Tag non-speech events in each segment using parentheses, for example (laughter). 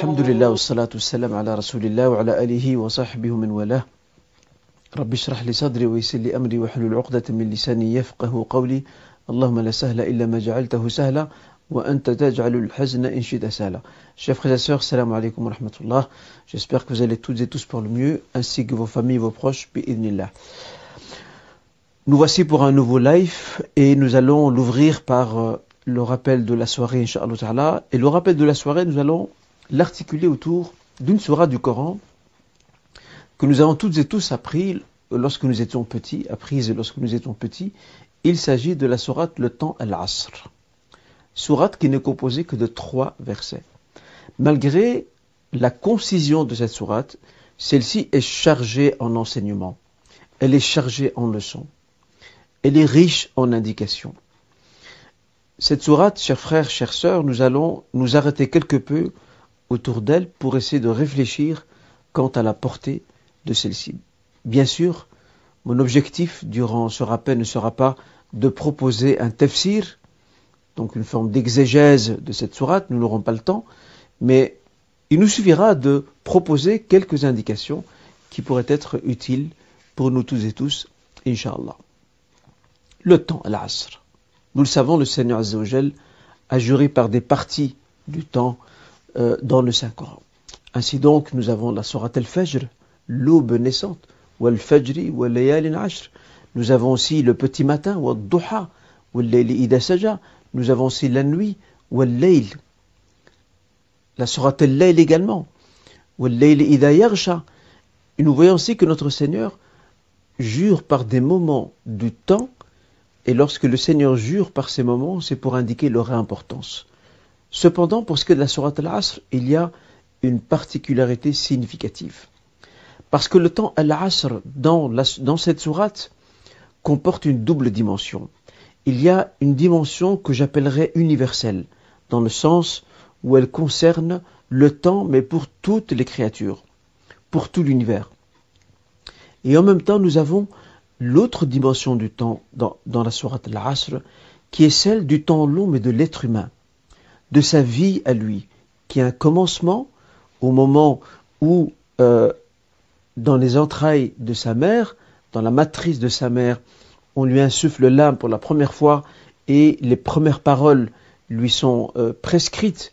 الحمد لله والصلاة والسلام على رسول الله وعلى آله وصحبه ومن والاه رب اشرح لي صدري ويسر لي أمري واحلل عقدة من لساني يفقه قولي اللهم لا سهل إلا ما جعلته سهلا وأنت تجعل الحزن إن شئت سهلا Chers frères et sœurs, salam alaikum wa rahmatullah. J'espère que vous allez toutes et tous pour le mieux, ainsi que vos familles, vos proches, bi'idnillah. Nous voici pour un nouveau live et nous allons l'ouvrir par euh, le rappel de la soirée, Inch'Allah Ta'ala. Et le rappel de la soirée, nous allons l'articuler autour d'une sourate du Coran que nous avons toutes et tous appris lorsque nous étions petits, apprise lorsque nous étions petits. Il s'agit de la sourate Le temps al-Asr. Sourate qui n'est composée que de trois versets. Malgré la concision de cette sourate, celle-ci est chargée en enseignement. Elle est chargée en leçons. Elle est riche en indications. Cette sourate, chers frères, chères sœurs, nous allons nous arrêter quelque peu autour d'elle pour essayer de réfléchir quant à la portée de celle-ci. Bien sûr, mon objectif durant ce rappel ne sera pas de proposer un tafsir, donc une forme d'exégèse de cette sourate, nous n'aurons pas le temps, mais il nous suffira de proposer quelques indications qui pourraient être utiles pour nous tous et tous, Inch'Allah. Le temps, l'asr. Nous le savons, le Seigneur Azzawajal a juré par des parties du temps euh, dans le Saint-Coran. Ainsi donc, nous avons la Surat al-Fajr, l'aube naissante, wal fajri wal ashr. Nous avons aussi le petit matin, wal duha, wal ida saja. Nous avons aussi la nuit, wal layl. La Surat al-Layl également, wal layl ida yarsha. Et nous voyons aussi que notre Seigneur jure par des moments du temps, et lorsque le Seigneur jure par ces moments, c'est pour indiquer leur importance. Cependant, pour ce qui est de la Surat al-Asr, il y a une particularité significative. Parce que le temps al-Asr dans, cette sourate comporte une double dimension. Il y a une dimension que j'appellerais universelle, dans le sens où elle concerne le temps, mais pour toutes les créatures, pour tout l'univers. Et en même temps, nous avons l'autre dimension du temps dans, dans la sourate al-Asr, qui est celle du temps long, mais de l'être humain de sa vie à lui, qui a un commencement au moment où, euh, dans les entrailles de sa mère, dans la matrice de sa mère, on lui insuffle l'âme pour la première fois et les premières paroles lui sont euh, prescrites,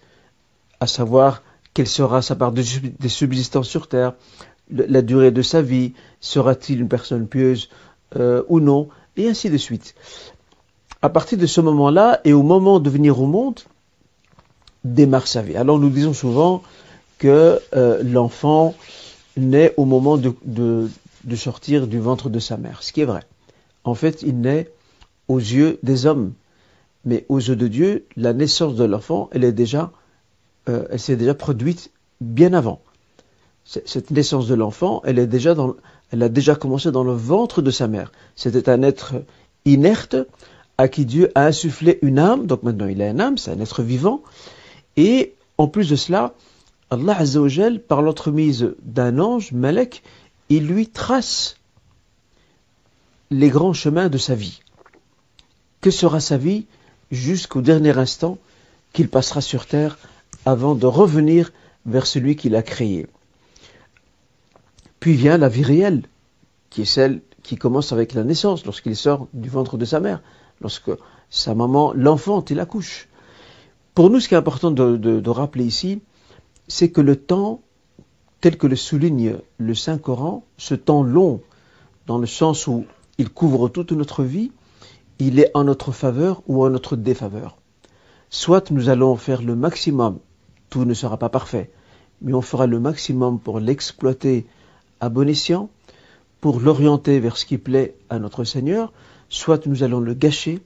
à savoir quelle sera sa part de, subsistance sur terre, la durée de sa vie, sera-t-il une personne pieuse euh, ou non, et ainsi de suite. À partir de ce moment-là, et au moment de venir au monde, démarre sa vie. Alors nous disons souvent que euh, l'enfant naît au moment de, sortir du ventre de sa mère, ce qui est vrai. En fait, il naît aux yeux des hommes, mais aux yeux de Dieu, la naissance de l'enfant, elle est déjà, euh, elle s'est déjà produite bien avant. Cette naissance de l'enfant, elle elle a déjà commencé dans le ventre de sa mère. C'était un être inerte à qui Dieu a insufflé une âme, donc maintenant il a une âme, c'est un être vivant, et en plus de cela, Allah Azzawajal, par l'entremise d'un ange, Malek, il lui trace les grands chemins de sa vie. Que sera sa vie jusqu'au dernier instant qu'il passera sur terre avant de revenir vers celui qui l'a créé. Puis vient la vie réelle, qui est celle qui commence avec la naissance, lorsqu'il sort du ventre de sa mère, lorsque sa maman l'enfante et l'accouche. Pour nous, ce qui est important de, rappeler ici, c'est que le temps, tel que le souligne le Saint-Coran, ce temps long, dans le sens où il couvre toute notre vie, il est en notre faveur ou en notre défaveur. Soit nous allons faire le maximum, tout ne sera pas parfait, mais on fera le maximum pour l'exploiter à bon escient, pour l'orienter vers ce qui plaît à notre Seigneur, soit nous allons le gâcher,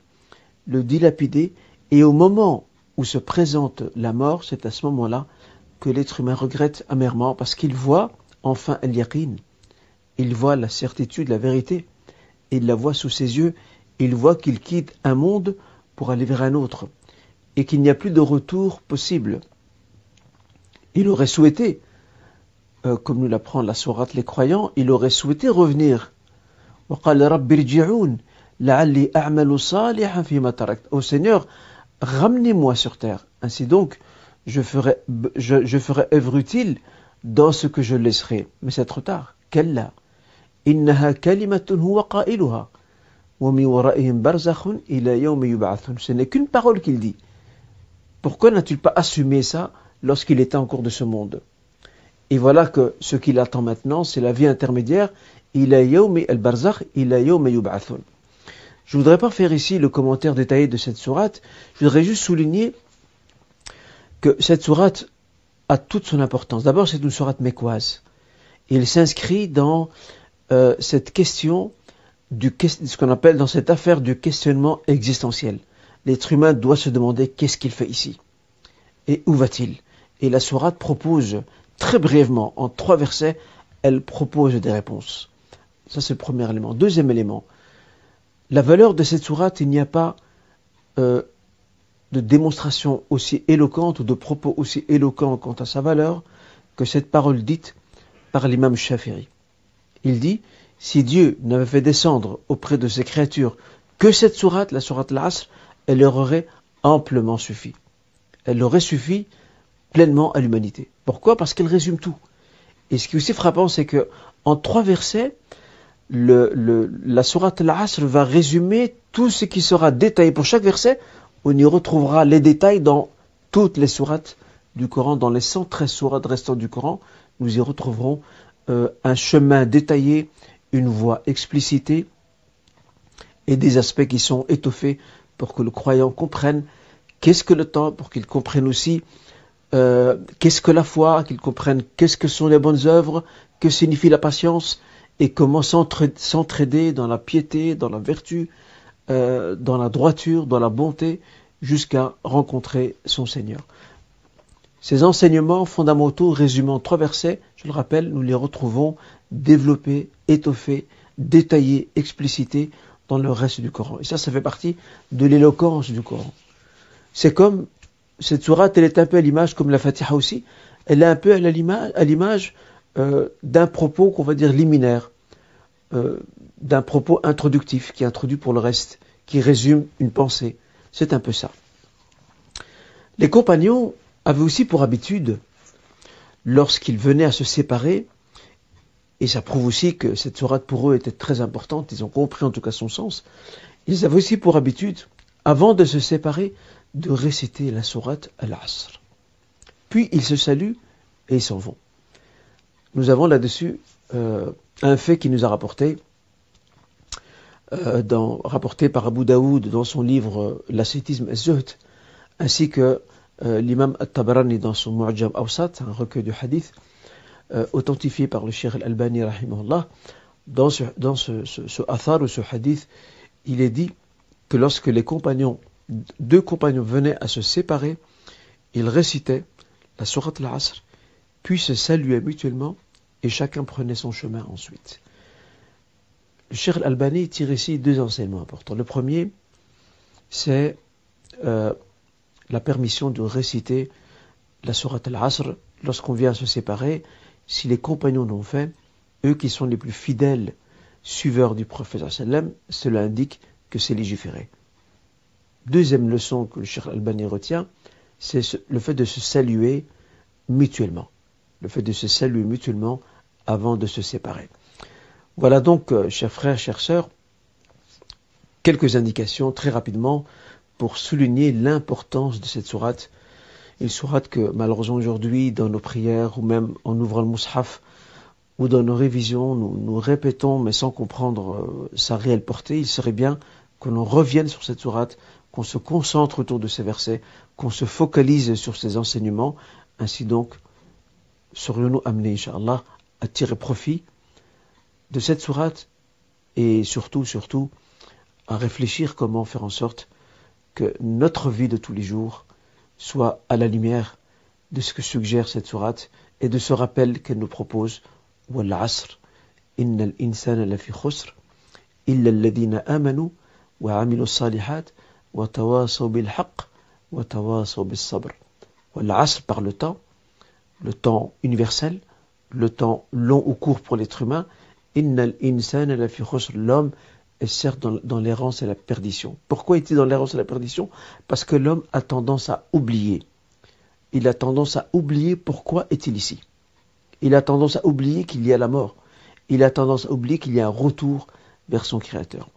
le dilapider, et au moment où se présente la mort, c'est à ce moment-là que l'être humain regrette amèrement parce qu'il voit enfin el yaqin. Il voit la certitude, la vérité. Il la voit sous ses yeux. Il voit qu'il quitte un monde pour aller vers un autre et qu'il n'y a plus de retour possible. Il aurait souhaité, euh, comme nous l'apprend la sourate les croyants, il aurait souhaité revenir. Au Seigneur, ramenez-moi sur terre. Ainsi donc, je ferai, œuvre utile dans ce que je laisserai. Mais c'est trop tard. Kalla. Innaha kalimatun huwa. Ce n'est qu'une parole qu'il dit. Pourquoi n'a-t-il pas assumé ça lorsqu'il était en cours de ce monde? Et voilà que ce qu'il attend maintenant, c'est la vie intermédiaire. Yawmi al-barzakh ila Je voudrais pas faire ici le commentaire détaillé de cette sourate. Je voudrais juste souligner que cette sourate a toute son importance. D'abord, c'est une sourate mécoise. Il s'inscrit dans euh, cette question, ce qu'on appelle dans cette affaire du questionnement existentiel. L'être humain doit se demander qu'est-ce qu'il fait ici et où va-t-il. Et la sourate propose très brièvement, en trois versets, elle propose des réponses. Ça, c'est le premier élément. Deuxième élément, la valeur de cette sourate, il n'y a pas euh, de démonstration aussi éloquente ou de propos aussi éloquents quant à sa valeur que cette parole dite par l'imam Shafiri. Il dit, si Dieu n'avait fait descendre auprès de ses créatures que cette sourate, la sourate L'Asr, elle leur aurait amplement suffi. Elle aurait suffi pleinement à l'humanité. Pourquoi? Parce qu'elle résume tout. Et ce qui est aussi frappant, c'est que en trois versets, la sourate L'Asr va résumer tout ce qui sera détaillé pour chaque verset. On y retrouvera les détails dans toutes les sourates du Coran, dans les 113 sourates restants du Coran, nous y retrouverons euh, un chemin détaillé, une voie explicitée et des aspects qui sont étoffés pour que le croyant comprenne qu'est-ce que le temps, pour qu'il comprenne aussi euh, qu'est-ce que la foi, qu'il comprenne qu'est-ce que sont les bonnes œuvres, que signifie la patience et comment s'entraider dans la piété, dans la vertu, euh, dans la droiture, dans la bonté, jusqu'à rencontrer son Seigneur. Ces enseignements fondamentaux résumant trois versets, je le rappelle, nous les retrouvons développés, étoffés, détaillés, explicités dans le reste du Coran. Et ça, ça fait partie de l'éloquence du Coran. C'est comme, cette sourate, elle est un peu à l'image, comme la Fatiha aussi, elle est un peu à l'image euh, d'un propos qu'on va dire liminaire, euh, d'un propos introductif qui introduit pour le reste, qui résume une pensée. C'est un peu ça. Les compagnons avaient aussi pour habitude, lorsqu'ils venaient à se séparer, et ça prouve aussi que cette sourate pour eux était très importante, ils ont compris en tout cas son sens, ils avaient aussi pour habitude, avant de se séparer, de réciter la sourate al-Asr. Puis ils se saluent et ils s'en vont. Nous avons là-dessus euh, un fait qui nous a rapporté, euh, rapporté par Abu Daoud dans son livre euh, L'ascétisme Zuhd, ainsi que euh, l'imam At-Tabarani dans son Mu'jam Awsat, un recueil de hadith, authentifié par le Cheikh Al-Albani, dans ce, dans ce, ou ce hadith, il est dit que lorsque les compagnons, deux compagnons venaient à se séparer, ils récitaient la sourate al-Asr, puis se saluaient mutuellement et chacun prenait son chemin ensuite. Le Cheikh Al-Albani tire ici deux enseignements importants. Le premier, c'est euh, la permission de réciter la sourate al-Asr lorsqu'on vient se séparer. Si les compagnons l'ont fait, eux qui sont les plus fidèles suiveurs du prophète cela indique que c'est légiféré. Deuxième leçon que le Cheikh Albani retient, c'est le fait de se saluer mutuellement. Le fait de se saluer mutuellement avant de se séparer. Voilà donc, euh, chers frères, chères sœurs, quelques indications très rapidement pour souligner l'importance de cette sourate. Une sourate que malheureusement aujourd'hui, dans nos prières ou même en ouvrant le mushaf ou dans nos révisions, nous, nous répétons mais sans comprendre euh, sa réelle portée. Il serait bien que l'on revienne sur cette sourate, qu'on se concentre autour de ces versets, qu'on se focalise sur ces enseignements. Ainsi donc, serions-nous amenés, Inch'Allah, à tirer profit de cette sourate et surtout, surtout, à réfléchir comment faire en sorte que notre vie de tous les jours soit à la lumière de ce que suggère cette sourate et de ce rappel qu'elle nous propose. Wal asr innal insana lafi khusr illa alladhina amanu wa amilu salihat wa tawasaw bil haqq wa bis sabr asr par le temps le temps universel le temps long ou court pour l'être humain l'homme est certes dans, l'errance et la perdition. Pourquoi est-il dans l'errance et la perdition? Parce que l'homme a tendance à oublier. il a tendance à oublier pourquoi est-il ici. Il a tendance à oublier qu'il y a la mort. Il a tendance à oublier qu'il y a un retour vers son Créateur.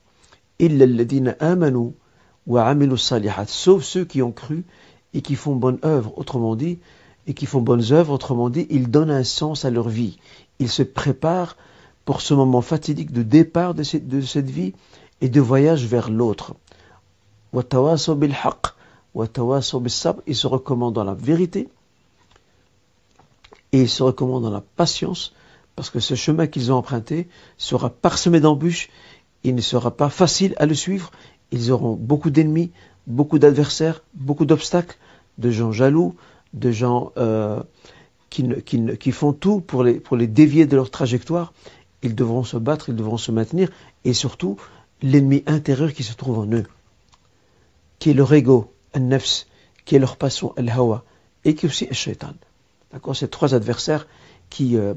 Sauf ceux qui ont cru et qui font bonne œuvre, autrement dit, et qui font bonnes œuvres, autrement dit, ils donnent un sens à leur vie. Ils se préparent pour ce moment fatidique de départ de cette, vie et de voyage vers l'autre. Ils se recommandent dans la vérité et ils se recommandent dans la patience parce que ce chemin qu'ils ont emprunté sera parsemé d'embûches, il ne sera pas facile à le suivre, ils auront beaucoup d'ennemis, beaucoup d'adversaires, beaucoup d'obstacles, de gens jaloux, de gens euh, qui, qui, font tout pour les, pour les dévier de leur trajectoire. Ils devront se battre, ils devront se maintenir, et surtout l'ennemi intérieur qui se trouve en eux, qui est leur ego, un nefs, qui est leur passion, al hawa, et qui est aussi le shaitan. D'accord Ces trois adversaires qui, euh,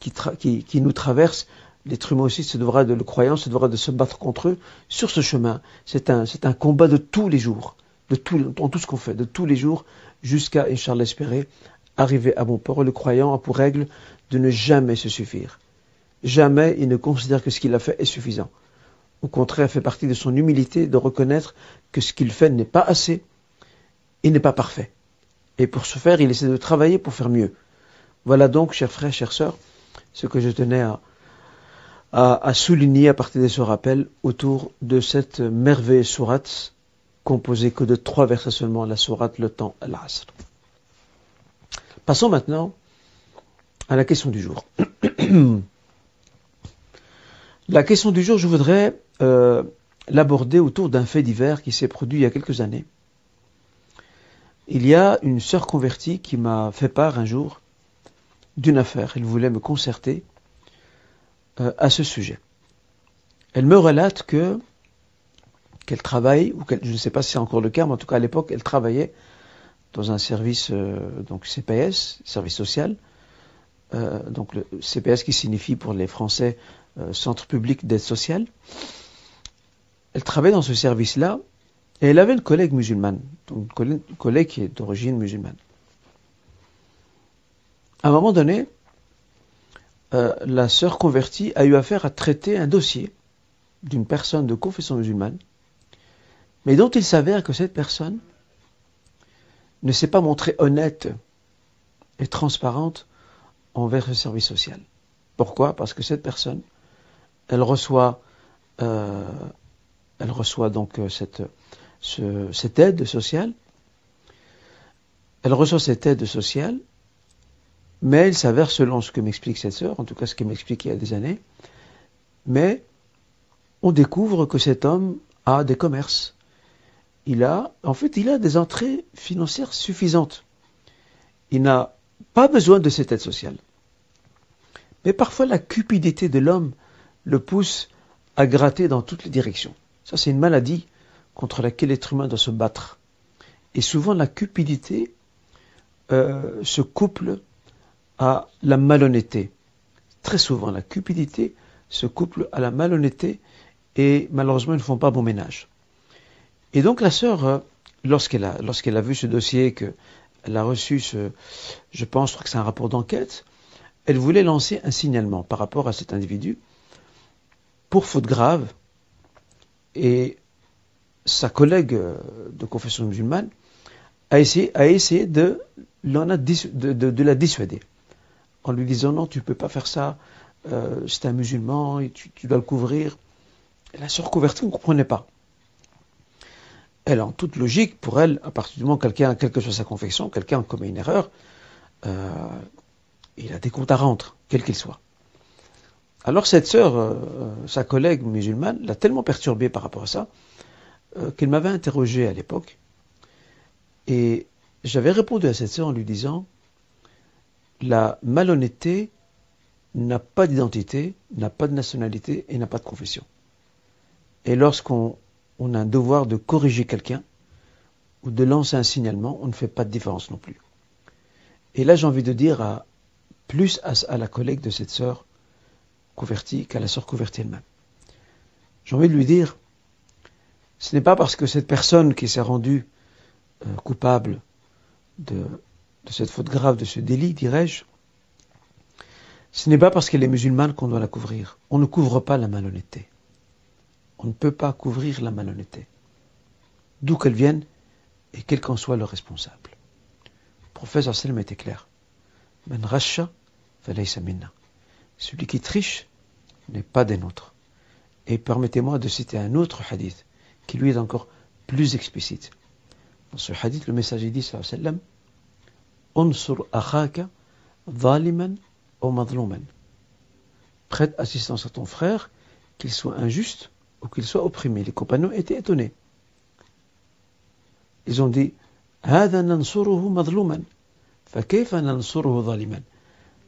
qui, qui, qui, nous traversent. L'être humain aussi se devra de le croyant, se devra de se battre contre eux sur ce chemin. C'est un, c'est un combat de tous les jours, de tout, dans tout ce qu'on fait, de tous les jours, jusqu'à, Inch'Allah espérer, arriver à bon port. Le croyant a pour règle de ne jamais se suffire. Jamais il ne considère que ce qu'il a fait est suffisant. Au contraire, fait partie de son humilité de reconnaître que ce qu'il fait n'est pas assez et n'est pas parfait. Et pour ce faire, il essaie de travailler pour faire mieux. Voilà donc, chers frères, chères sœurs, ce que je tenais à, à, souligner à partir de ce rappel autour de cette merveilleuse sourate composée que de trois versets seulement, la sourate, le temps, l'asr. Passons maintenant à la question du jour. (clears throat) la question du jour, je voudrais euh, l'aborder autour d'un fait divers qui s'est produit il y a quelques années. Il y a une sœur convertie qui m'a fait part un jour d'une affaire. Elle voulait me concerter euh, à ce sujet. Elle me relate que qu'elle travaille, ou je ne sais pas si c'est encore le cas, mais en tout cas à l'époque, elle travaillait dans un service euh, donc CPS, service social, euh, donc le CPS qui signifie pour les Français Centre public d'aide sociale. Elle travaillait dans ce service-là et elle avait une collègue musulmane, donc une collègue qui est d'origine musulmane. À un moment donné, euh, la sœur convertie a eu affaire à traiter un dossier d'une personne de confession musulmane, mais dont il s'avère que cette personne ne s'est pas montrée honnête et transparente envers le service social. Pourquoi? Parce que cette personne, elle reçoit, euh, elle reçoit donc euh, cette aide sociale. Elle reçoit cette aide sociale mais il s'avère, selon ce que m'explique cette sœur, en tout cas ce qu'elle m'explique il y a des années, mais on découvre que cet homme a des commerces. Il a, en fait, il a des entrées financières suffisantes. Il n'a pas besoin de cette aide sociale. Mais parfois, la cupidité de l'homme le pousse à gratter dans toutes les directions. Ça, c'est une maladie contre laquelle l'être humain doit se battre. Et souvent, la cupidité euh, se couple à la malhonnêteté. Très souvent, la cupidité se couple à la malhonnêteté et malheureusement, ils ne font pas bon ménage. Et donc la sœur, euh, lorsqu'elle a, a vu ce dossier, qu'elle a reçu ce, je pense que c'est un rapport d'enquête, elle voulait lancer un signalement par rapport à cet individu pour faute grave. Et sa collègue euh, de confession musulmane a essayé, a essayé de, de, de la dissuader en lui disant non, tu ne peux pas faire ça, euh, c'est un musulman, et tu, dois le couvrir. La sœur convertie ne comprenait pas. Elle, en toute logique, pour elle, à partir du moment où quelqu'un, quelle que soit sa confession, quelqu'un commet une erreur, euh, il a des comptes à rendre, quel qu'il soit. Alors cette sœur, euh, sa collègue musulmane, l'a tellement perturbée par rapport à ça, qu'elle m'avait interrogé à l'époque. Et j'avais répondu à cette sœur en lui disant, la malhonnêteté n'a pas d'identité, n'a pas de nationalité et n'a pas de confession. Et lorsqu'on a un devoir de corriger quelqu'un ou de lancer un signalement, on ne fait pas de différence non plus. Et là, j'ai envie de dire à, plus à, la collègue de cette sœur convertie qu'à la sœur convertie elle-même. J'ai envie de lui dire, ce n'est pas parce que cette personne qui s'est rendue euh, coupable de de cette faute grave, de ce délit, dirais-je, ce n'est pas parce qu'elle est musulmane qu'on doit la couvrir. On ne couvre pas la malhonnêteté. On ne peut pas couvrir la malhonnêteté. D'où qu'elle vienne et quel qu'en soit le responsable. Le professeur Salem était clair. Men rasha, minna. Celui qui triche n'est pas des nôtres. Et permettez-moi de citer un autre hadith qui lui est encore plus explicite. Dans ce hadith, le messager dit sallam Unsur akhaka ou. Prête assistance à ton frère, qu'il soit injuste ou qu'il soit opprimé. Les compagnons étaient étonnés. Ils ont dit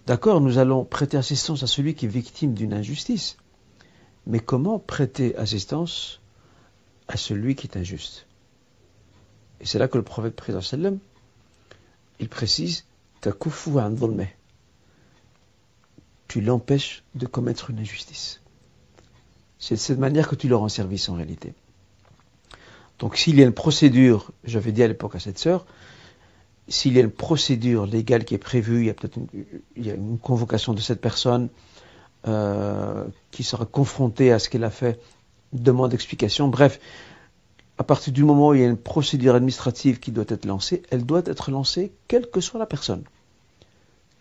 D'accord, nous allons prêter assistance à celui qui est victime d'une injustice. Mais comment prêter assistance à celui qui est injuste? Et c'est là que le prophète président il précise tu l'empêches de commettre une injustice. C'est de cette manière que tu leur rends service en réalité. Donc s'il y a une procédure, j'avais dit à l'époque à cette sœur, s'il y a une procédure légale qui est prévue, il y a peut-être une, convocation de cette personne euh, qui sera confrontée à ce qu'elle a fait, demande d'explication. Bref, à partir du moment où il y a une procédure administrative qui doit être lancée, elle doit être lancée quelle que soit la personne.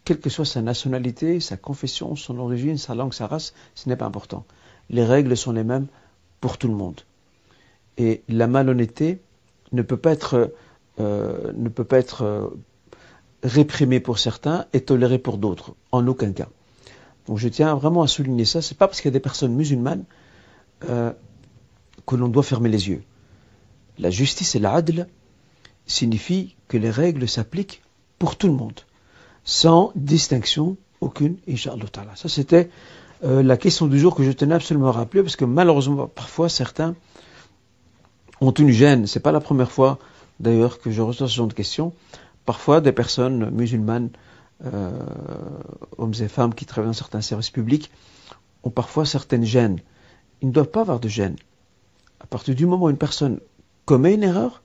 Quelle que soit sa nationalité, sa confession, son origine, sa langue, sa race, ce n'est pas important. Les règles sont les mêmes pour tout le monde. Et la malhonnêteté ne peut pas être, euh, euh, réprimée pour certains et tolérée pour d'autres, en aucun cas. Donc je tiens vraiment à souligner ça. C'est pas parce qu'il y a des personnes musulmanes euh, que l'on doit fermer les yeux. La justice et l'adl signifient que les règles s'appliquent pour tout le monde, sans distinction aucune, inshallah Ça c'était la question du jour que je tenais absolument à rappeler, parce que malheureusement, parfois, certains ont une gêne. C'est pas la première fois, d'ailleurs, que je reçois ce genre de questions. Parfois, des personnes musulmanes, euh, hommes et femmes qui travaillent dans certains services publics, ont parfois certaines gênes. Ils ne doivent pas avoir de gêne. À partir du moment où une personne commet une erreur,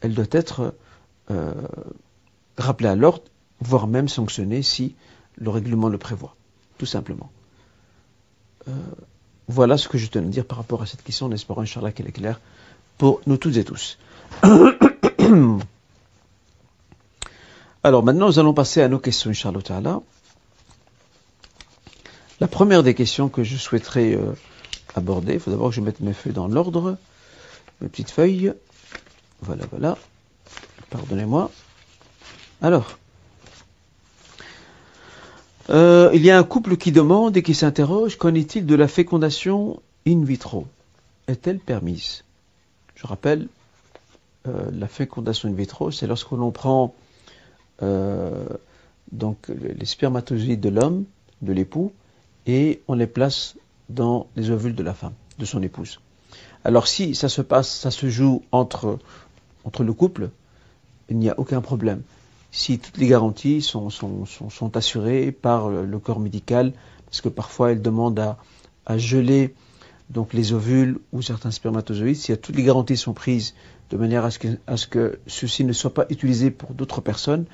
elle doit être euh, rappelée à l'ordre, voire même sanctionnée si le règlement le prévoit. Tout simplement. Euh, voilà ce que je tenais à dire par rapport à cette question, en espérant, Inch'Allah, qu'elle est claire pour nous toutes et tous. (coughs) Alors maintenant, nous allons passer à nos questions, Inch'Allah. La première des questions que je souhaiterais euh, aborder, il faut d'abord que je mette mes feuilles dans l'ordre, mes petites feuilles. Voilà, voilà. Pardonnez-moi. Alors, euh, il y a un couple qui demande et qui s'interroge, qu'en est-il de la fécondation in vitro? Est-elle permise? Je rappelle, euh, la fécondation in vitro, c'est lorsque l'on prend euh, donc les spermatozoïdes de l'homme, de l'époux, et on les place dans les ovules de la femme, de son épouse. Alors si ça se passe, ça se joue entre, entre le couple, il n'y a aucun problème. Si toutes les garanties sont, assurées par le corps médical, parce que parfois elle demande à, geler donc les ovules ou certains spermatozoïdes, si toutes les garanties sont prises de manière à ce que, à ce que ceci ne soit pas utilisé pour d'autres personnes,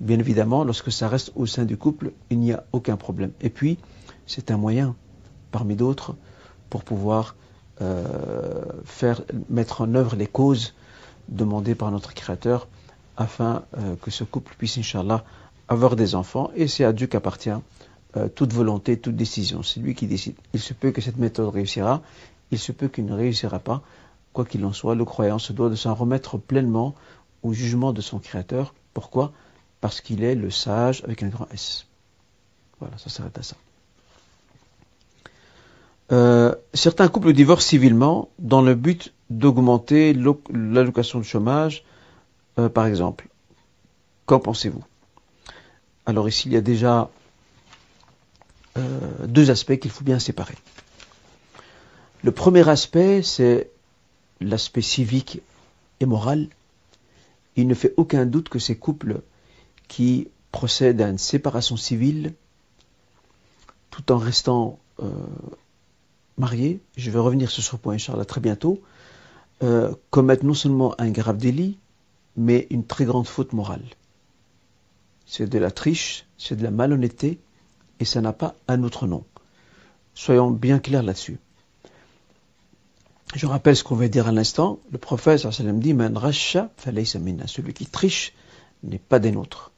bien évidemment, lorsque ça reste au sein du couple, il n'y a aucun problème. Et puis, c'est un moyen, parmi d'autres, pour pouvoir euh, mettre en œuvre les causes demandées par notre Créateur, afin euh, que ce couple puisse, Inch'Allah, avoir des enfants. Et c'est à Dieu qu'appartient euh, toute volonté, toute décision. C'est lui qui décide. Il se peut que cette méthode réussira, il se peut qu'il ne réussira pas. Quoi qu'il en soit, le croyant se doit de s'en remettre pleinement au jugement de son Créateur. Pourquoi? Parce qu'il est le sage avec un grand S. Voilà, ça s'arrête à ça. Euh, certains couples divorcent civilement dans le but d'augmenter l'allocation de chômage, euh, par exemple. Qu'en pensez-vous? Alors ici, il y a déjà euh, deux aspects qu'il faut bien séparer. Le premier aspect, c'est l'aspect civique et moral. Il ne fait aucun doute que ces couples qui procèdent à une séparation civile, tout en restant euh, mariés, je vais revenir sur ce point, Inch'Allah, très bientôt, commettent non seulement un grave délit, mais une très grande faute morale. c'est de la triche, c'est de la malhonnêteté, et ça n'a pas un autre nom. Soyons bien clairs là-dessus. Je rappelle ce qu'on vient dire à l'instant. Le prophète sallam dit Man rasha Celui qui triche n'est pas des nôtres.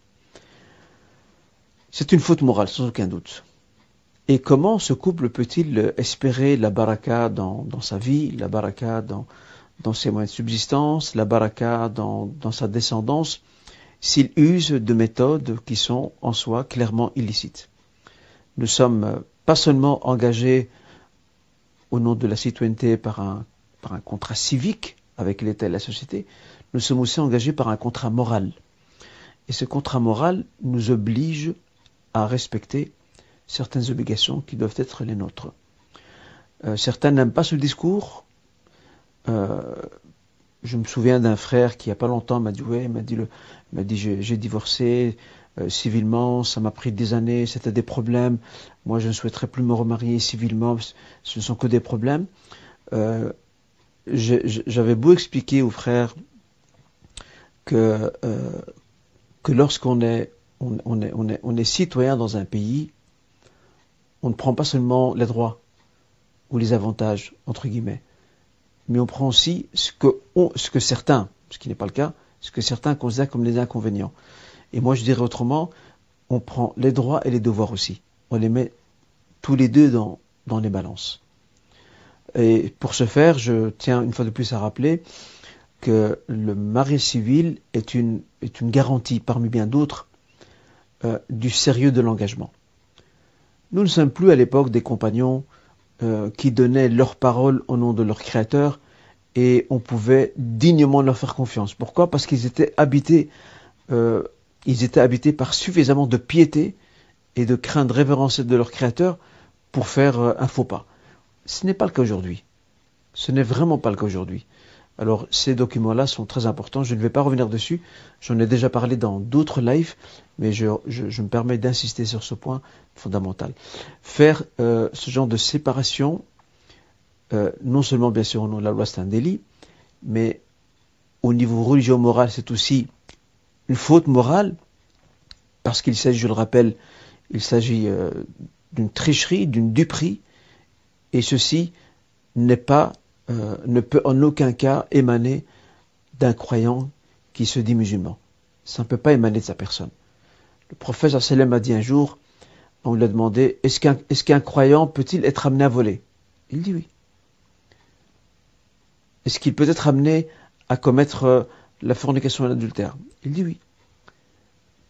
C'est une faute morale, sans aucun doute. Et comment ce couple peut-il espérer la baraka dans, sa vie, la baraka dans, dans ses moyens de subsistance, la baraka dans, dans sa descendance, s'il use de méthodes qui sont en soi clairement illicites Nous sommes pas seulement engagés au nom de la citoyenneté par un, par un contrat civique avec l'État et la société, nous sommes aussi engagés par un contrat moral. Et ce contrat moral nous oblige à respecter certaines obligations qui doivent être les nôtres. Euh, certains n'aiment pas ce discours. Euh, je me souviens d'un frère qui, il n'y a pas longtemps, m'a dit, ouais, m'a dit, dit, j'ai divorcé euh, civilement, ça m'a pris des années, c'était des problèmes. Moi, je ne souhaiterais plus me remarier civilement, ce ne sont que des problèmes. J'avais beau expliquer aux frères que, que lorsqu'on est, on, est, on, est, on est citoyen dans un pays, on ne prend pas seulement les droits ou les avantages, entre guillemets, mais on prend aussi ce que, ce que certains, ce qui n'est pas le cas, ce que certains considèrent comme les inconvénients. Et moi, je dirais autrement, on prend les droits et les devoirs aussi. On les met tous les deux dans, dans les balances. Et pour ce faire, je tiens une fois de plus à rappeler que le mariage civil est une, est une garantie parmi bien d'autres euh, du sérieux de l'engagement. Nous ne sommes plus à l'époque des compagnons euh, qui donnaient leur parole au nom de leur Créateur et on pouvait dignement leur faire confiance. Pourquoi? Parce qu'ils étaient habités, euh, ils étaient habités par suffisamment de piété et de crainte révérencielle de leur Créateur pour faire euh, un faux pas. Ce n'est pas le cas aujourd'hui. Ce n'est vraiment pas le cas aujourd'hui. Alors ces documents-là sont très importants. Je ne vais pas revenir dessus. J'en ai déjà parlé dans d'autres lives, mais je, me permets d'insister sur ce point fondamental. Faire euh, ce genre de séparation, euh, non seulement bien sûr la loi c'est un délit, mais au niveau religieux-moral c'est aussi une faute morale, parce qu'il s'agit, je le rappelle, il s'agit euh, d'une tricherie, d'une duperie, et ceci n'est pas ne peut en aucun cas émaner d'un croyant qui se dit musulman. Ça ne peut pas émaner de sa personne. Le prophète sallam a dit un jour, on lui a demandé, est-ce qu'un croyant peut-il être amené à voler? Il dit oui. Est-ce qu'il peut être amené à commettre euh, la fornication et l'adultère? Il dit oui.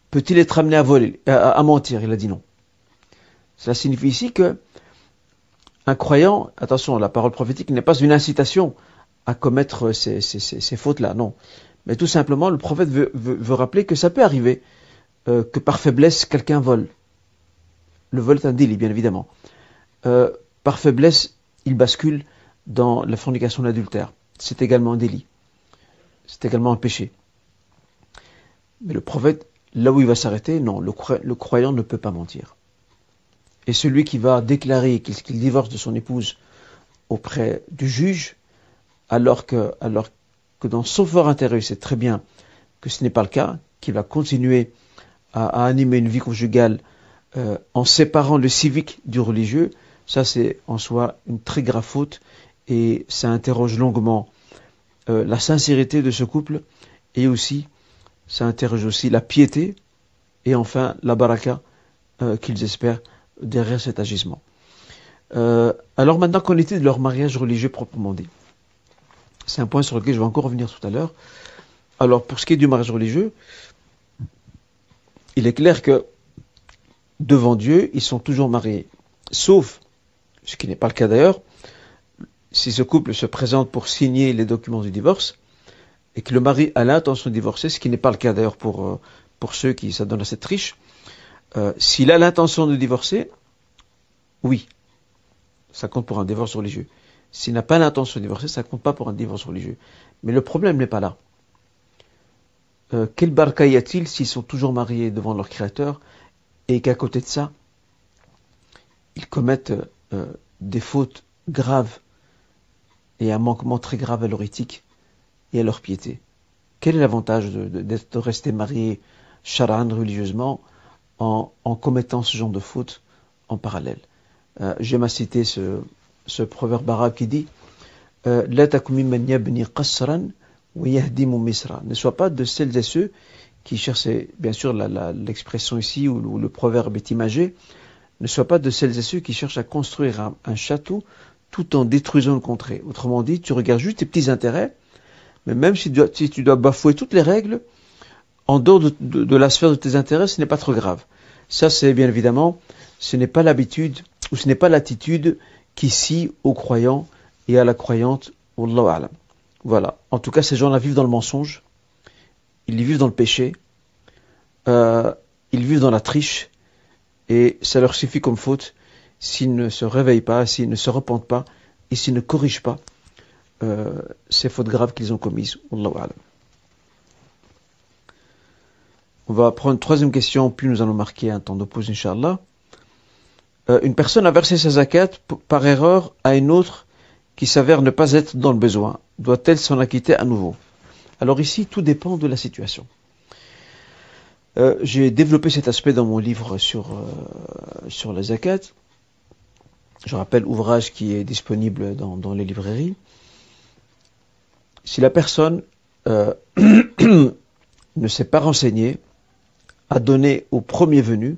Peut-il être amené à voler, à mentir? Il a dit non. Cela signifie ici que un croyant, attention, la parole prophétique n'est pas une incitation à commettre ces, fautes-là, non. Mais tout simplement, le prophète veut, rappeler que ça peut arriver euh, que par faiblesse, quelqu'un vole. Le vol est un délit, bien évidemment. Euh, par faiblesse, il bascule dans la fornication de l'adultère. C'est également un délit. C'est également un péché. Mais le prophète, là où il va s'arrêter, non, le croyant ne peut pas mentir. Et celui qui va déclarer qu'il divorce de son épouse auprès du juge, alors que, dans son fort intérieur, il sait très bien que ce n'est pas le cas, qu'il va continuer à, animer une vie conjugale euh, en séparant le civique du religieux, ça c'est en soi une très grave faute et ça interroge longuement euh, la sincérité de ce couple et aussi ça interroge aussi la piété et enfin la baraka euh, qu'ils espèrent derrière cet agissement. Alors maintenant qu'on était de leur mariage religieux proprement dit, c'est un point sur lequel je vais encore revenir tout à l'heure. Alors pour ce qui est du mariage religieux, il est clair que devant Dieu, ils sont toujours mariés. Sauf, ce qui n'est pas le cas d'ailleurs, si ce couple se présente pour signer les documents du divorce, et que le mari a l'intention de divorcer, ce qui n'est pas le cas d'ailleurs pour, euh, ceux qui s'adonnent à cette triche, euh, s'il a l'intention de divorcer, oui, ça compte pour un divorce religieux. S'il n'a pas l'intention de divorcer, ça compte pas pour un divorce religieux. Mais le problème n'est pas là. Euh, quel barca y a-t-il s'ils sont toujours mariés devant leur créateur et qu'à côté de ça, ils commettent euh, des fautes graves et un manquement très grave à leur éthique et à leur piété? Quel est l'avantage de, de rester mariés charan, religieusement, en, commettant ce genre de faute en parallèle? Euh, J'aime à citer ce, proverbe arabe qui dit euh, Ne sois pas de celles et ceux qui cherchent, bien sûr l'expression ici où, le proverbe est imagé, ne sois pas de celles et ceux qui cherchent à construire un, château tout en détruisant le contrée. Autrement dit, tu regardes juste tes petits intérêts, mais même si tu dois, si tu dois bafouer toutes les règles, en dehors de, la sphère de tes intérêts, ce n'est pas trop grave. Ça, c'est bien évidemment, ce n'est pas l'habitude, ou ce n'est pas l'attitude qui scie aux croyants et à la croyante, Wallahu alam. Voilà. En tout cas, ces gens-là vivent dans le mensonge, ils vivent dans le péché, euh, ils vivent dans la triche, et ça leur suffit comme faute s'ils ne se réveillent pas, s'ils ne se repentent pas, et s'ils ne corrigent pas euh, ces fautes graves qu'ils ont commises. On va prendre une troisième question, puis nous allons marquer un temps de pause, Inch'Allah. Euh, une personne a versé sa zakat par erreur à une autre qui s'avère ne pas être dans le besoin. Doit-elle s'en acquitter à nouveau? Alors ici, tout dépend de la situation. Euh, J'ai développé cet aspect dans mon livre sur, euh, sur la zakat. Je rappelle ouvrage qui est disponible dans, dans les librairies. Si la personne euh, (clears throat) ne s'est pas renseignée, a donné au premier venu,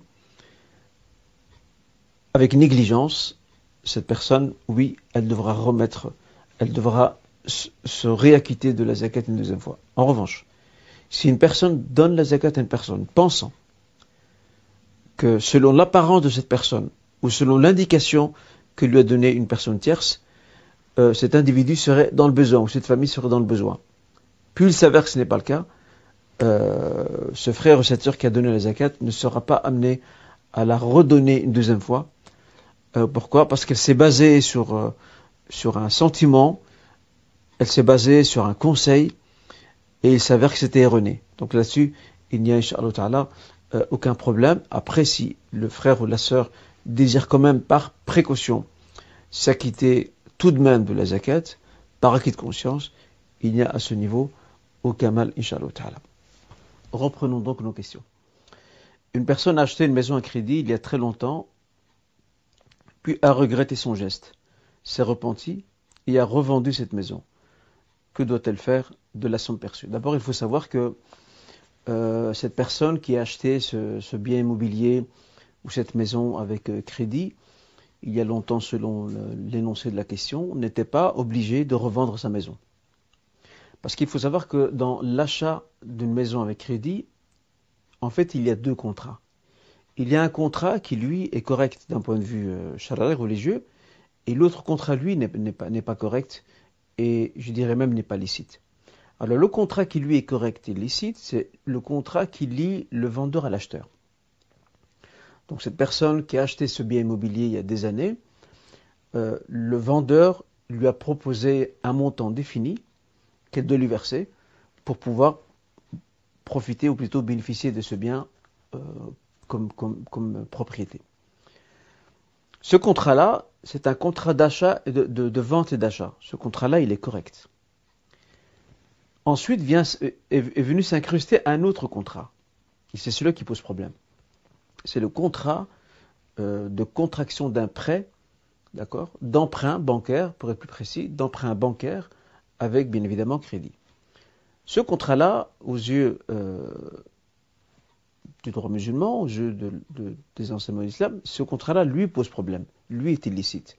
avec négligence, cette personne, oui, elle devra remettre, elle devra se réacquitter de la zakat une deuxième fois. En revanche, si une personne donne la zakat à une personne pensant que selon l'apparence de cette personne ou selon l'indication que lui a donnée une personne tierce, euh, cet individu serait dans le besoin ou cette famille serait dans le besoin. Puis il s'avère que ce n'est pas le cas, euh, ce frère ou cette sœur qui a donné la zakat ne sera pas amené à la redonner une deuxième fois. Euh, pourquoi? Parce qu'elle s'est basée sur, sur un sentiment, elle s'est basée sur un conseil, et il s'avère que c'était erroné. Donc là-dessus, il n'y a, Inch'Allah euh, aucun problème. Après, si le frère ou la sœur désire quand même par précaution s'acquitter tout de même de la zakat, par acquis de conscience, il n'y a à ce niveau aucun mal, Inch'Allah Reprenons donc nos questions. Une personne a acheté une maison à crédit il y a très longtemps, puis a regretté son geste, s'est repenti et a revendu cette maison. Que doit-elle faire de la somme perçue? D'abord, il faut savoir que euh, cette personne qui a acheté ce, bien immobilier ou cette maison avec euh, crédit, il y a longtemps, selon l'énoncé de la question, n'était pas obligé de revendre sa maison. Parce qu'il faut savoir que dans l'achat d'une maison avec crédit, en fait, il y a deux contrats. Il y a un contrat qui, lui, est correct d'un point de vue euh, religieux, et l'autre contrat, lui, n'est pas, pas, correct, et je dirais même n'est pas licite. Alors le contrat qui, lui, est correct et licite, c'est le contrat qui lie le vendeur à l'acheteur. Donc cette personne qui a acheté ce bien immobilier il y a des années, euh, le vendeur lui a proposé un montant défini, qu'elle doit lui verser pour pouvoir profiter ou plutôt bénéficier de ce bien euh, comme, propriété. Ce contrat-là, c'est un contrat d'achat, de, vente et d'achat. Ce contrat-là, il est correct. Ensuite vient, est, est venu s'incruster un autre contrat. Et c'est celui qui pose problème. C'est le contrat euh, de contraction d'un prêt, d'accord, d'emprunt bancaire, pour être plus précis, d'emprunt bancaire avec bien évidemment crédit. Ce contrat-là, aux yeux euh, du droit musulman, de, de, des enseignements de ce contrat-là, lui, pose problème. Lui est illicite.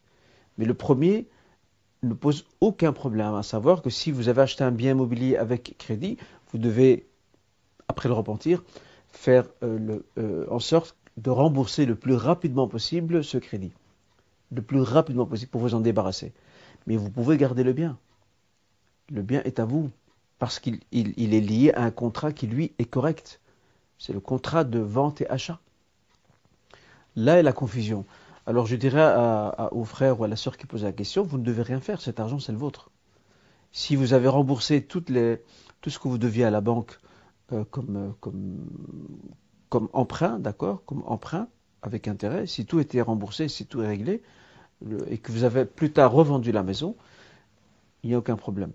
Mais le premier ne pose aucun problème, à savoir que si vous avez acheté un bien immobilier avec crédit, vous devez, après le repentir, faire euh, euh, en sorte de rembourser le plus rapidement possible ce crédit. Le plus rapidement possible pour vous en débarrasser. Mais vous pouvez garder le bien le bien est à vous, parce qu'il il, il est lié à un contrat qui, lui, est correct. C'est le contrat de vente et achat. Là est la confusion. Alors je dirais à, à, au frère ou à la sœur qui pose la question, vous ne devez rien faire, cet argent c'est le vôtre. Si vous avez remboursé tout ce que vous deviez à la banque euh, comme, euh, comme, emprunt, d'accord, comme emprunt avec intérêt, si tout était remboursé, si tout est réglé, et que vous avez plus tard revendu la maison, il n'y a aucun problème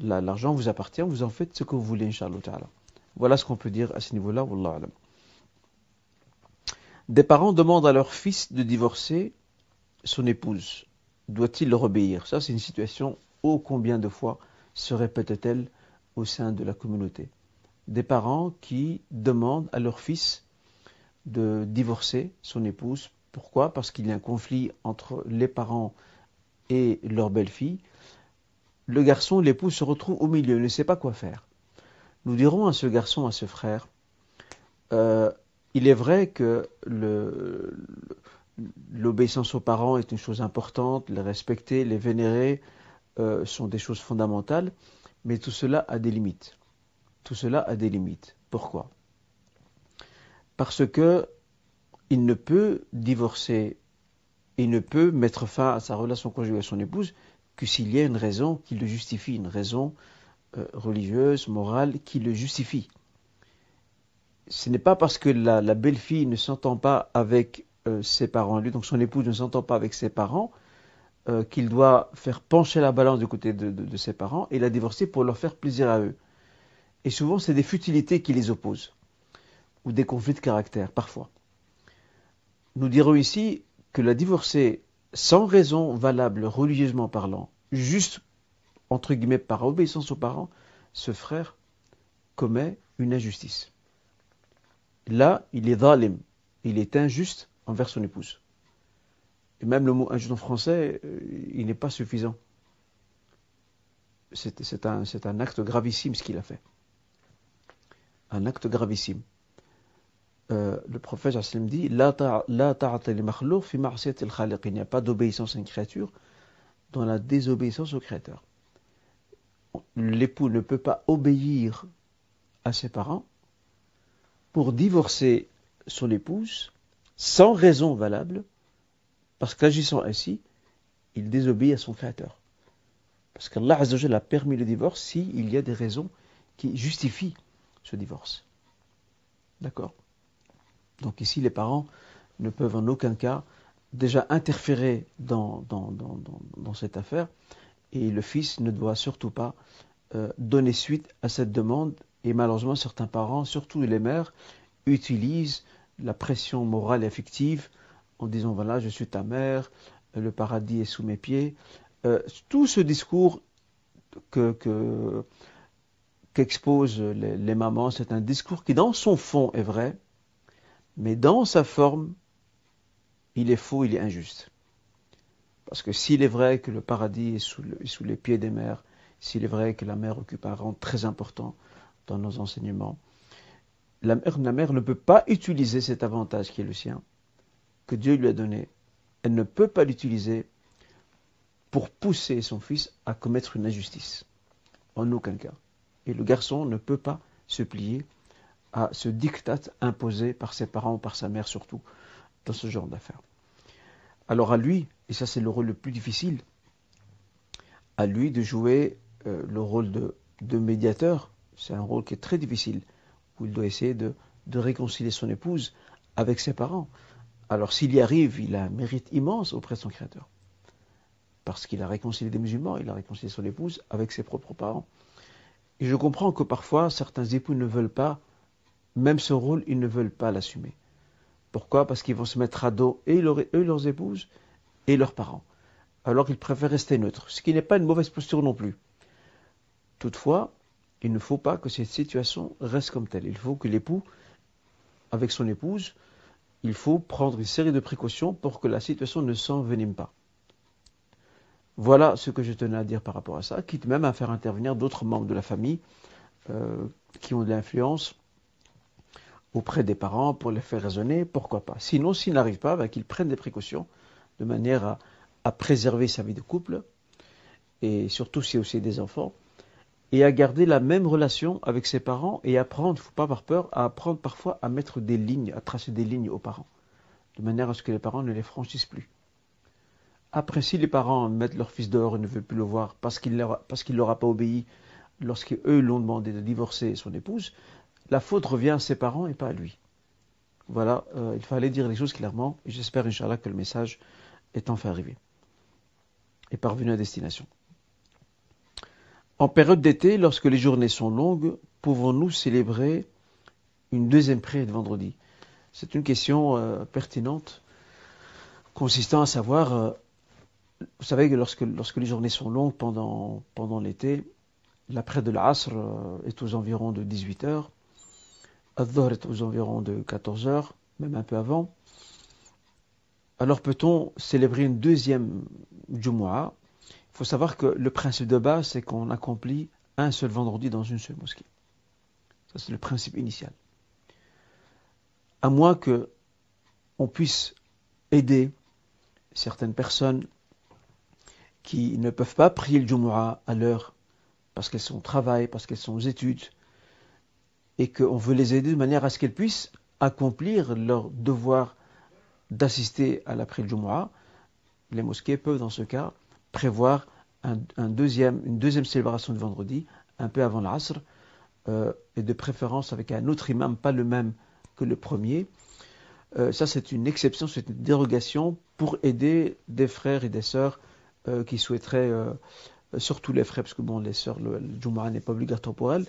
l'argent vous appartient, vous en faites ce que vous voulez, Inch'Allah. Voilà ce qu'on peut dire à ce niveau-là. Des parents demandent à leur fils de divorcer son épouse. Doit-il leur obéir Ça, c'est une situation ô combien de fois se répète-t-elle au sein de la communauté? Des parents qui demandent à leur fils de divorcer son épouse. Pourquoi? Parce qu'il y a un conflit entre les parents et leur belle-fille. Le garçon, l'épouse se retrouve au milieu, il ne sait pas quoi faire. Nous dirons à ce garçon, à ce frère, euh, il est vrai que l'obéissance aux parents est une chose importante, les respecter, les vénérer euh, sont des choses fondamentales, mais tout cela a des limites. Tout cela a des limites. Pourquoi? Parce que il ne peut divorcer, il ne peut mettre fin à sa relation conjugale avec son épouse que s'il y a une raison qui le justifie, une raison religieuse, morale qui le justifie. Ce n'est pas parce que la, belle-fille ne s'entend pas avec euh, ses parents, lui, donc son épouse ne s'entend pas avec ses parents, euh, qu'il doit faire pencher la balance du côté de, ses parents et la divorcer pour leur faire plaisir à eux. Et souvent, c'est des futilités qui les opposent, ou des conflits de caractère, parfois. Nous dirons ici que la divorcer sans raison valable religieusement parlant, juste entre guillemets par obéissance aux parents, ce frère commet une injustice. Là, il est dhalim, il est injuste envers son épouse. Et même le mot injuste en français, euh, il n'est pas suffisant. C'est un, acte gravissime ce qu'il a fait. Un acte gravissime. Euh, le prophète dit Il n'y a pas d'obéissance à une créature dans la désobéissance au Créateur. L'époux ne peut pas obéir à ses parents pour divorcer son épouse sans raison valable, parce qu'agissant ainsi, il désobéit à son Créateur. Parce qu'Allah a permis le divorce s'il y a des raisons qui justifient ce divorce. D'accord? Donc ici, les parents ne peuvent en aucun cas déjà interférer dans, dans, cette affaire, et le fils ne doit surtout pas euh, donner suite à cette demande, et malheureusement certains parents, surtout les mères, utilisent la pression morale et affective en disant voilà, je suis ta mère, le paradis est sous mes pieds. Euh, tout ce discours que, qu'exposent les mamans, c'est un discours qui dans son fond est vrai, mais dans sa forme, il est faux, il est injuste. Parce que s'il est vrai que le paradis est sous, les pieds des mères, s'il est vrai que la mère occupe un rang très important dans nos enseignements, la mère, ne peut pas utiliser cet avantage qui est le sien, que Dieu lui a donné. Elle ne peut pas l'utiliser pour pousser son fils à commettre une injustice. En aucun cas. Et le garçon ne peut pas se plier à ce diktat imposé par ses parents ou par sa mère surtout dans ce genre d'affaires. Alors à lui, et ça c'est le rôle le plus difficile, à lui de jouer euh, le rôle de, médiateur, c'est un rôle qui est très difficile, où il doit essayer de, réconcilier son épouse avec ses parents. Alors s'il y arrive, il a un mérite immense auprès de son Créateur. Parce qu'il a réconcilié des musulmans, il a réconcilié son épouse avec ses propres parents. Et je comprends que parfois certains époux ne veulent pas, même ce rôle, ils ne veulent pas l'assumer. Pourquoi? Parce qu'ils vont se mettre à dos et eux, leurs épouses, et leurs parents. Alors qu'ils préfèrent rester neutres, ce qui n'est pas une mauvaise posture non plus. Toutefois, il ne faut pas que cette situation reste comme telle. Il faut que l'époux, avec son épouse, il faut prendre une série de précautions pour que la situation ne s'envenime pas. Voilà ce que je tenais à dire par rapport à ça, quitte même à faire intervenir d'autres membres de la famille euh, qui ont de l'influence auprès des parents pour les faire raisonner, pourquoi pas. Sinon, s'il n'arrive pas, ben, qu'ils prennent des précautions de manière à, préserver sa vie de couple, et surtout a aussi des enfants, et à garder la même relation avec ses parents et apprendre, il ne faut pas avoir peur, à apprendre parfois à mettre des lignes, à tracer des lignes aux parents, de manière à ce que les parents ne les franchissent plus. Après, si les parents mettent leur fils dehors et ne veulent plus le voir parce qu'il ne leur a pas obéi lorsqu'eux l'ont demandé de divorcer son épouse, la faute revient à ses parents et pas à lui. Voilà, euh, il fallait dire les choses clairement, et j'espère, Inch'Allah, que le message est enfin arrivé, est parvenu à destination. En période d'été, lorsque les journées sont longues, pouvons-nous célébrer une deuxième prière de vendredi? C'est une question euh, pertinente consistant à savoir, euh, vous savez que lorsque, lorsque les journées sont longues pendant, l'été, l'après de l'Asr est aux environs de 18 heures, Adhar est aux environs de 14 heures, même un peu avant. Alors peut-on célébrer une deuxième Jumu'ah? Il faut savoir que le principe de base, c'est qu'on accomplit un seul vendredi dans une seule mosquée. Ça, c'est le principe initial. À moins que on puisse aider certaines personnes qui ne peuvent pas prier le Jumu'ah à l'heure parce qu'elles sont au travail, parce qu'elles sont aux études, et qu'on veut les aider de manière à ce qu'elles puissent accomplir leur devoir d'assister à la prière du Jumu'ah, les mosquées peuvent dans ce cas prévoir une deuxième célébration de vendredi, un peu avant l'Asr, euh, et de préférence avec un autre imam, pas le même que le premier. Euh, ça, c'est une exception, c'est une dérogation pour aider des frères et des sœurs euh, qui souhaiteraient, surtout les frères, parce que bon, les sœurs, le, le n'est pas obligatoire pour elles,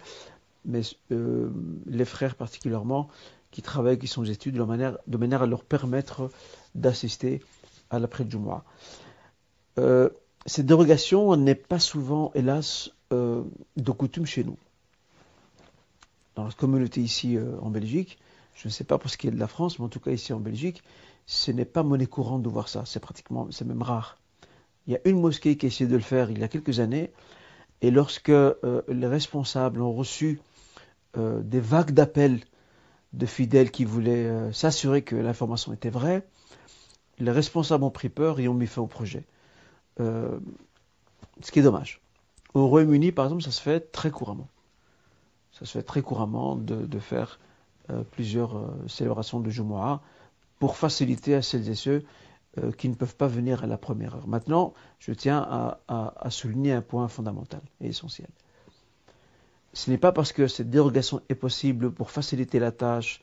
mais les frères particulièrement, qui travaillent, qui sont aux études, de manière, à leur permettre d'assister à la prière du Euh, cette dérogation n'est pas souvent, hélas, euh, de coutume chez nous. Dans la communauté ici euh, en Belgique, je ne sais pas pour ce qui est de la France, mais en tout cas ici en Belgique, ce n'est pas monnaie courante de voir ça. C'est pratiquement, c'est même rare. Il y a une mosquée qui a essayé de le faire il y a quelques années, et lorsque euh, les responsables ont reçu des vagues d'appels de fidèles qui voulaient euh, s'assurer que l'information était vraie. Les responsables ont pris peur et ont mis fin au projet. Euh, ce qui est dommage. Au Royaume-Uni, par exemple, ça se fait très couramment. Ça se fait très couramment de, faire euh, plusieurs célébrations de Jumu'ah pour faciliter à celles et ceux qui ne peuvent pas venir à la première heure. Maintenant, je tiens à souligner un point fondamental et essentiel ce n'est pas parce que cette dérogation est possible pour faciliter la tâche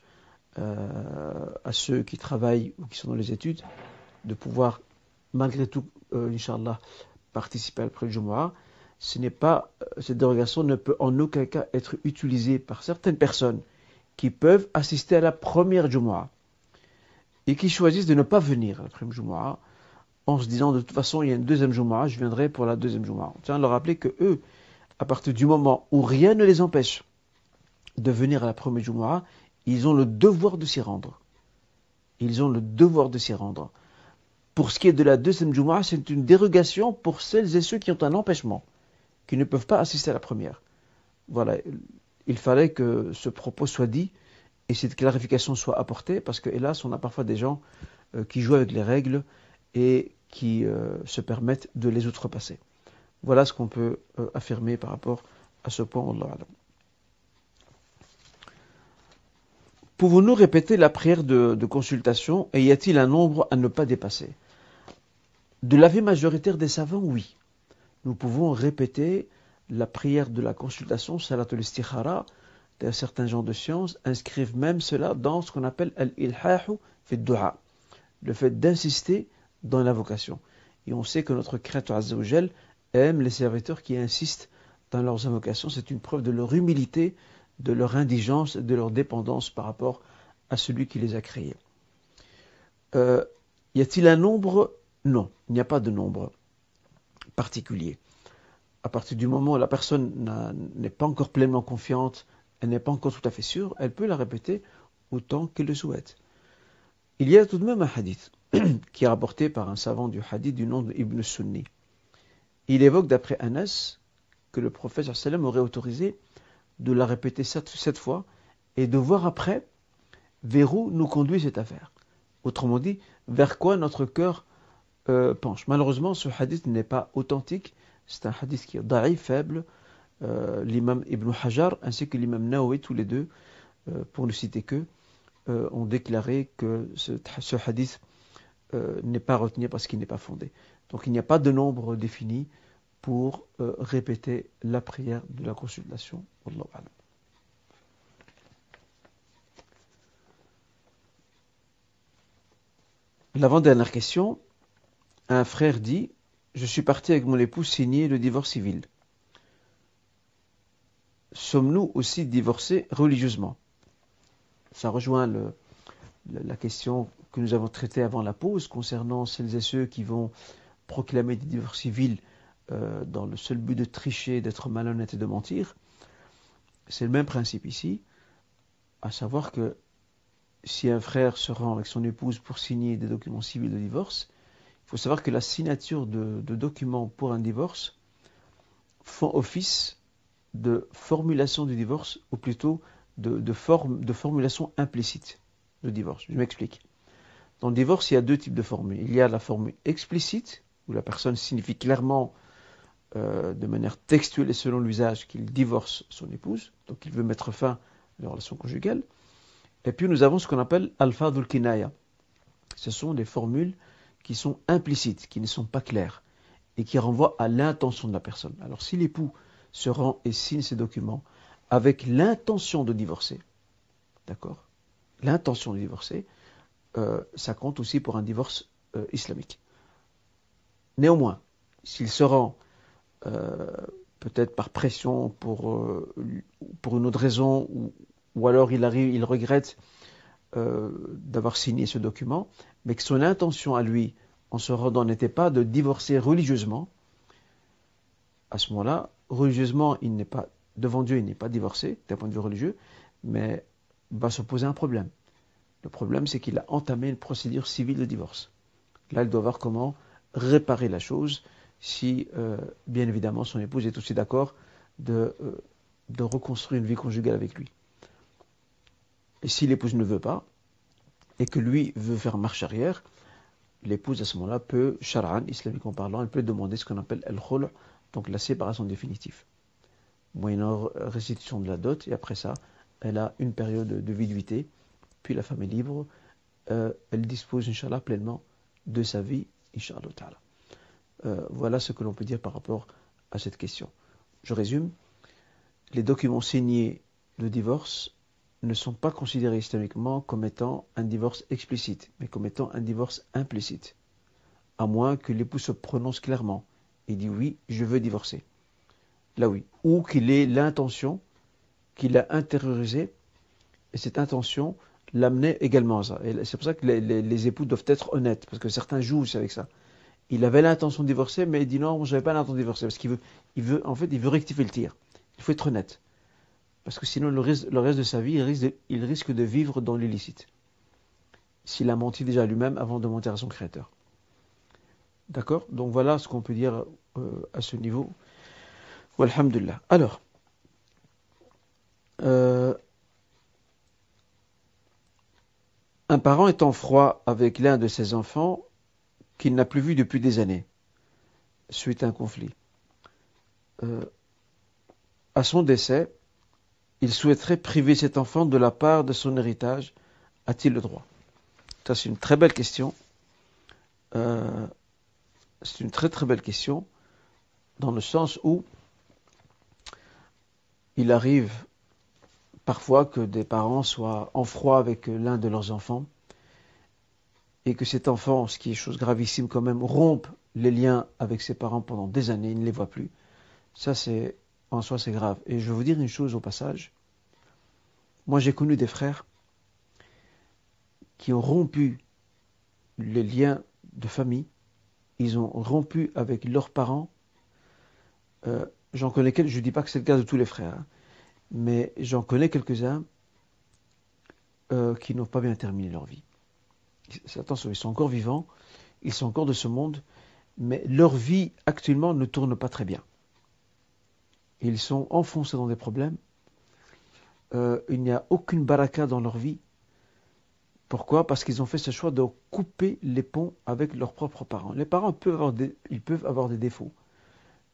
euh, à ceux qui travaillent ou qui sont dans les études de pouvoir malgré tout, euh, Inch'Allah, participer à la Jumu'ah. Ce n'est pas, euh, cette dérogation ne peut en aucun cas être utilisée par certaines personnes qui peuvent assister à la première Jumu'ah et qui choisissent de ne pas venir à la première Jumu'ah en se disant de toute façon il y a une deuxième Jumu'ah, je viendrai pour la deuxième Jumu'ah. On tient à leur rappeler que eux, à partir du moment où rien ne les empêche de venir à la première Jumu'ah, ils ont le devoir de s'y rendre. Ils ont le devoir de s'y rendre. Pour ce qui est de la deuxième Jumu'ah, c'est une dérogation pour celles et ceux qui ont un empêchement, qui ne peuvent pas assister à la première. Voilà, il fallait que ce propos soit dit et cette clarification soit apportée, parce que hélas, on a parfois des gens euh, qui jouent avec les règles et qui euh, se permettent de les outrepasser. Voilà ce qu'on peut euh, affirmer par rapport à ce point. Pouvons-nous répéter la prière de, consultation et y a-t-il un nombre à ne pas dépasser? De l'avis majoritaire des savants, oui. Nous pouvons répéter la prière de la consultation, salatul istikhara. Certains gens de science inscrivent même cela dans ce qu'on appelle al-ilhahu fi le fait d'insister dans l'invocation. Et on sait que notre créateur Azzawajal aiment les serviteurs qui insistent dans leurs invocations. C'est une preuve de leur humilité, de leur indigence, de leur dépendance par rapport à celui qui les a créés. Euh, y a-t-il un nombre? Non, il n'y a pas de nombre particulier. À partir du moment où la personne n'est pas encore pleinement confiante, elle n'est pas encore tout à fait sûre, elle peut la répéter autant qu'elle le souhaite. Il y a tout de même un hadith (coughs) qui est rapporté par un savant du hadith du nom d'Ibn Sunni il évoque d'après Anas que le prophète sallam aurait autorisé de la répéter sept, fois et de voir après vers où nous conduit cette affaire. Autrement dit, vers quoi notre cœur euh, penche. Malheureusement, ce hadith n'est pas authentique. C'est un hadith qui est da'i, faible. Euh, l'imam Ibn Hajar ainsi que l'imam Nawawi, tous les deux, euh, pour ne citer que, ont déclaré que ce hadith n'est pas retenu parce qu'il n'est pas fondé. Donc il n'y a pas de nombre défini pour euh, répéter la prière de la consultation. L'avant-dernière question, un frère dit Je suis parti avec mon épouse signer le divorce civil. sommes-nous aussi divorcés religieusement? Ça rejoint la question que nous avons traitée avant la pause concernant celles et ceux qui vont proclamer des divorces civils euh, dans le seul but de tricher, d'être malhonnête et de mentir. C'est le même principe ici, à savoir que si un frère se rend avec son épouse pour signer des documents civils de divorce, il faut savoir que la signature de, documents pour un divorce font office de formulation du divorce, ou plutôt de, de, formulation implicite de divorce. Je m'explique. Dans le divorce, il y a deux types de formules. Il y a la formule explicite, où la personne signifie clairement, euh, de manière textuelle et selon l'usage, qu'il divorce son épouse, donc il veut mettre fin à la relation conjugale. Et puis nous avons ce qu'on appelle alpha kinaya. Ce sont des formules qui sont implicites, qui ne sont pas claires, et qui renvoient à l'intention de la personne. Alors si l'époux se rend et signe ces documents avec l'intention de divorcer, d'accord? L'intention de divorcer, euh, ça compte aussi pour un divorce euh, islamique. Néanmoins, s'il se rend euh, peut-être par pression pour, pour une autre raison, ou, ou alors il arrive, il regrette d'avoir signé ce document, mais que son intention à lui, en se rendant, n'était pas de divorcer religieusement, à ce moment-là, religieusement, il n'est pas, devant Dieu, il n'est pas divorcé, d'un point de vue religieux, mais va se poser un problème. Le problème, c'est qu'il a entamé une procédure civile de divorce. Là, il doit voir comment réparer la chose si, euh, bien évidemment, son épouse est aussi d'accord de, euh, de reconstruire une vie conjugale avec lui. Et si l'épouse ne veut pas, et que lui veut faire marche arrière, l'épouse à ce moment-là peut, shar'an, islamiquement parlant, elle peut demander ce qu'on appelle el-khul', donc la séparation définitive. Moyennant restitution de la dot, et après ça, elle a une période de viduité, puis la femme est libre, euh, elle dispose, Inch'Allah, pleinement de sa vie, Inch'Allah. Euh, voilà ce que l'on peut dire par rapport à cette question. Je résume. Les documents signés de divorce ne sont pas considérés historiquement comme étant un divorce explicite, mais comme étant un divorce implicite. À moins que l'époux se prononce clairement et dit oui, je veux divorcer. Là oui. Ou qu'il ait l'intention, qu'il a intériorisé, et cette intention l'amenait également à ça. Et c'est pour ça que les, époux doivent être honnêtes, parce que certains jouent avec ça. Il avait l'intention de divorcer, mais il dit non, je n'avais pas l'intention de divorcer, parce qu'il veut, il veut, en fait, il veut rectifier le tir. Il faut être honnête. Parce que sinon, le reste, de sa vie, il risque de, vivre dans l'illicite. S'il a menti déjà lui-même avant de mentir à son créateur. D'accord? Donc voilà ce qu'on peut dire euh, à ce niveau. Alhamdulillah. Alors, euh, Un parent est en froid avec l'un de ses enfants qu'il n'a plus vu depuis des années, suite à un conflit. Euh, à son décès, il souhaiterait priver cet enfant de la part de son héritage. A-t-il le droit? Ça, c'est une très belle question. Euh, c'est une très très belle question, dans le sens où il arrive parfois que des parents soient en froid avec l'un de leurs enfants et que cet enfant, ce qui est chose gravissime quand même, rompe les liens avec ses parents pendant des années, il ne les voit plus. Ça, c'est en soi, c'est grave. Et je vais vous dire une chose au passage. Moi, j'ai connu des frères qui ont rompu les liens de famille. Ils ont rompu avec leurs parents. Euh, j'en connais quelques, je ne dis pas que c'est le cas de tous les frères. Hein mais j'en connais quelques-uns euh, qui n'ont pas bien terminé leur vie. Attention, ils sont encore vivants, ils sont encore de ce monde, mais leur vie actuellement ne tourne pas très bien. Ils sont enfoncés dans des problèmes. Euh, il n'y a aucune baraka dans leur vie. Pourquoi? Parce qu'ils ont fait ce choix de couper les ponts avec leurs propres parents. Les parents peuvent avoir des, ils peuvent avoir des défauts.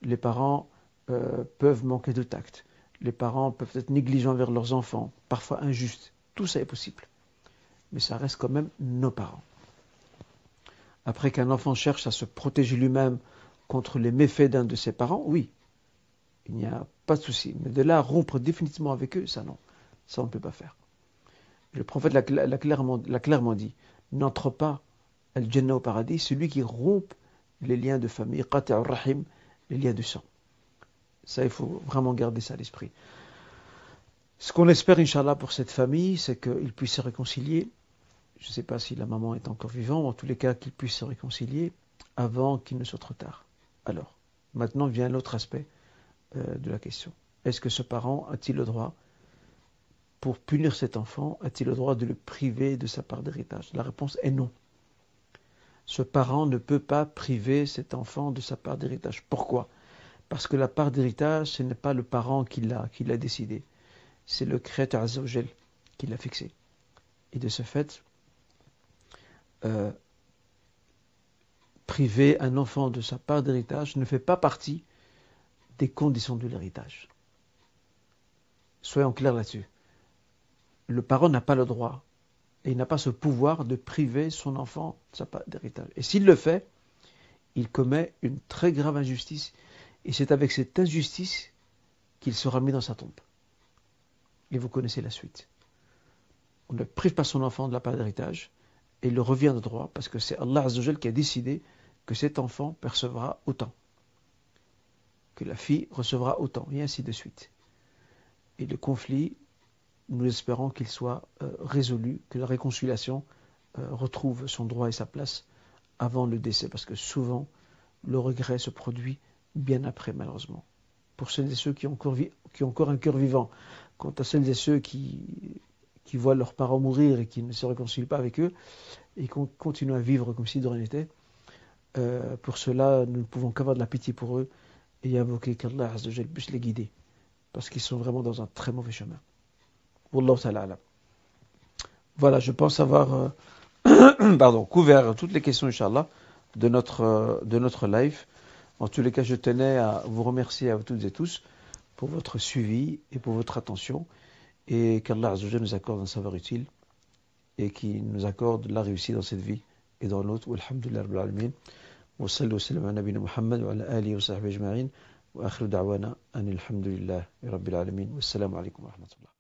Les parents euh, peuvent manquer de tact les parents peuvent être négligents envers leurs enfants, parfois injustes. Tout ça est possible. Mais ça reste quand même nos parents. Après qu'un enfant cherche à se protéger lui-même contre les méfaits d'un de ses parents, oui, il n'y a pas de souci. Mais de là rompre définitivement avec eux, ça non. Ça on ne peut pas faire. Le prophète l'a clairement, clairement, dit, n'entre pas al-Jannah au paradis, celui qui rompt les liens de famille, rahim, les liens de sang. Ça, il faut vraiment garder ça à l'esprit. Ce qu'on espère, Inch'Allah, pour cette famille, c'est qu'ils puissent se réconcilier. Je ne sais pas si la maman est encore vivante, en tous les cas, qu'ils puissent se réconcilier avant qu'il ne soit trop tard. Alors, maintenant vient l'autre aspect euh, de la question. Est-ce que ce parent a-t-il le droit, pour punir cet enfant, a-t-il le droit de le priver de sa part d'héritage? La réponse est non. Ce parent ne peut pas priver cet enfant de sa part d'héritage. Pourquoi? Parce que la part d'héritage, ce n'est pas le parent qui l'a, décidé. C'est le Créateur Azzawajal qui l'a fixé. Et de ce fait, euh, priver un enfant de sa part d'héritage ne fait pas partie des conditions de l'héritage. Soyons clairs là-dessus. Le parent n'a pas le droit et il n'a pas ce pouvoir de priver son enfant de sa part d'héritage. Et s'il le fait, il commet une très grave injustice et c'est avec cette injustice qu'il sera mis dans sa tombe. Et vous connaissez la suite. On ne prive pas son enfant de la part d'héritage et il le revient de droit parce que c'est Allah qui a décidé que cet enfant percevra autant, que la fille recevra autant, et ainsi de suite. Et le conflit, nous espérons qu'il soit euh, résolu, que la réconciliation euh, retrouve son droit et sa place avant le décès, parce que souvent le regret se produit bien après, malheureusement. Pour celles et ceux qui ont encore, qui encore un cœur vivant, quant à celles et ceux qui, qui voient leurs parents mourir et qui ne se réconcilient pas avec eux, et qui continuent à vivre comme si de rien n'était, euh, pour cela, nous ne pouvons qu'avoir de la pitié pour eux et invoquer qu'Allah puisse les guider. Parce qu'ils sont vraiment dans un très mauvais chemin. Voilà, je pense avoir euh, (coughs) pardon, couvert toutes les questions, Inch'Allah, de notre, euh, de notre live. En tous les cas, je tenais à vous remercier à toutes et tous pour votre suivi et pour votre attention et qu'Allah nous accorde un savoir utile et qui nous accorde la réussite dans cette vie et dans l'autre. Alhamdulillah Rabbil Alamin. Wa sallu wa sallam ala Muhammad wa ala alihi wa sahbihi ajma'in. Wa akhiru da'wana anil hamdulillah Rabbil Alamin. Wa alaikum wa rahmatullah.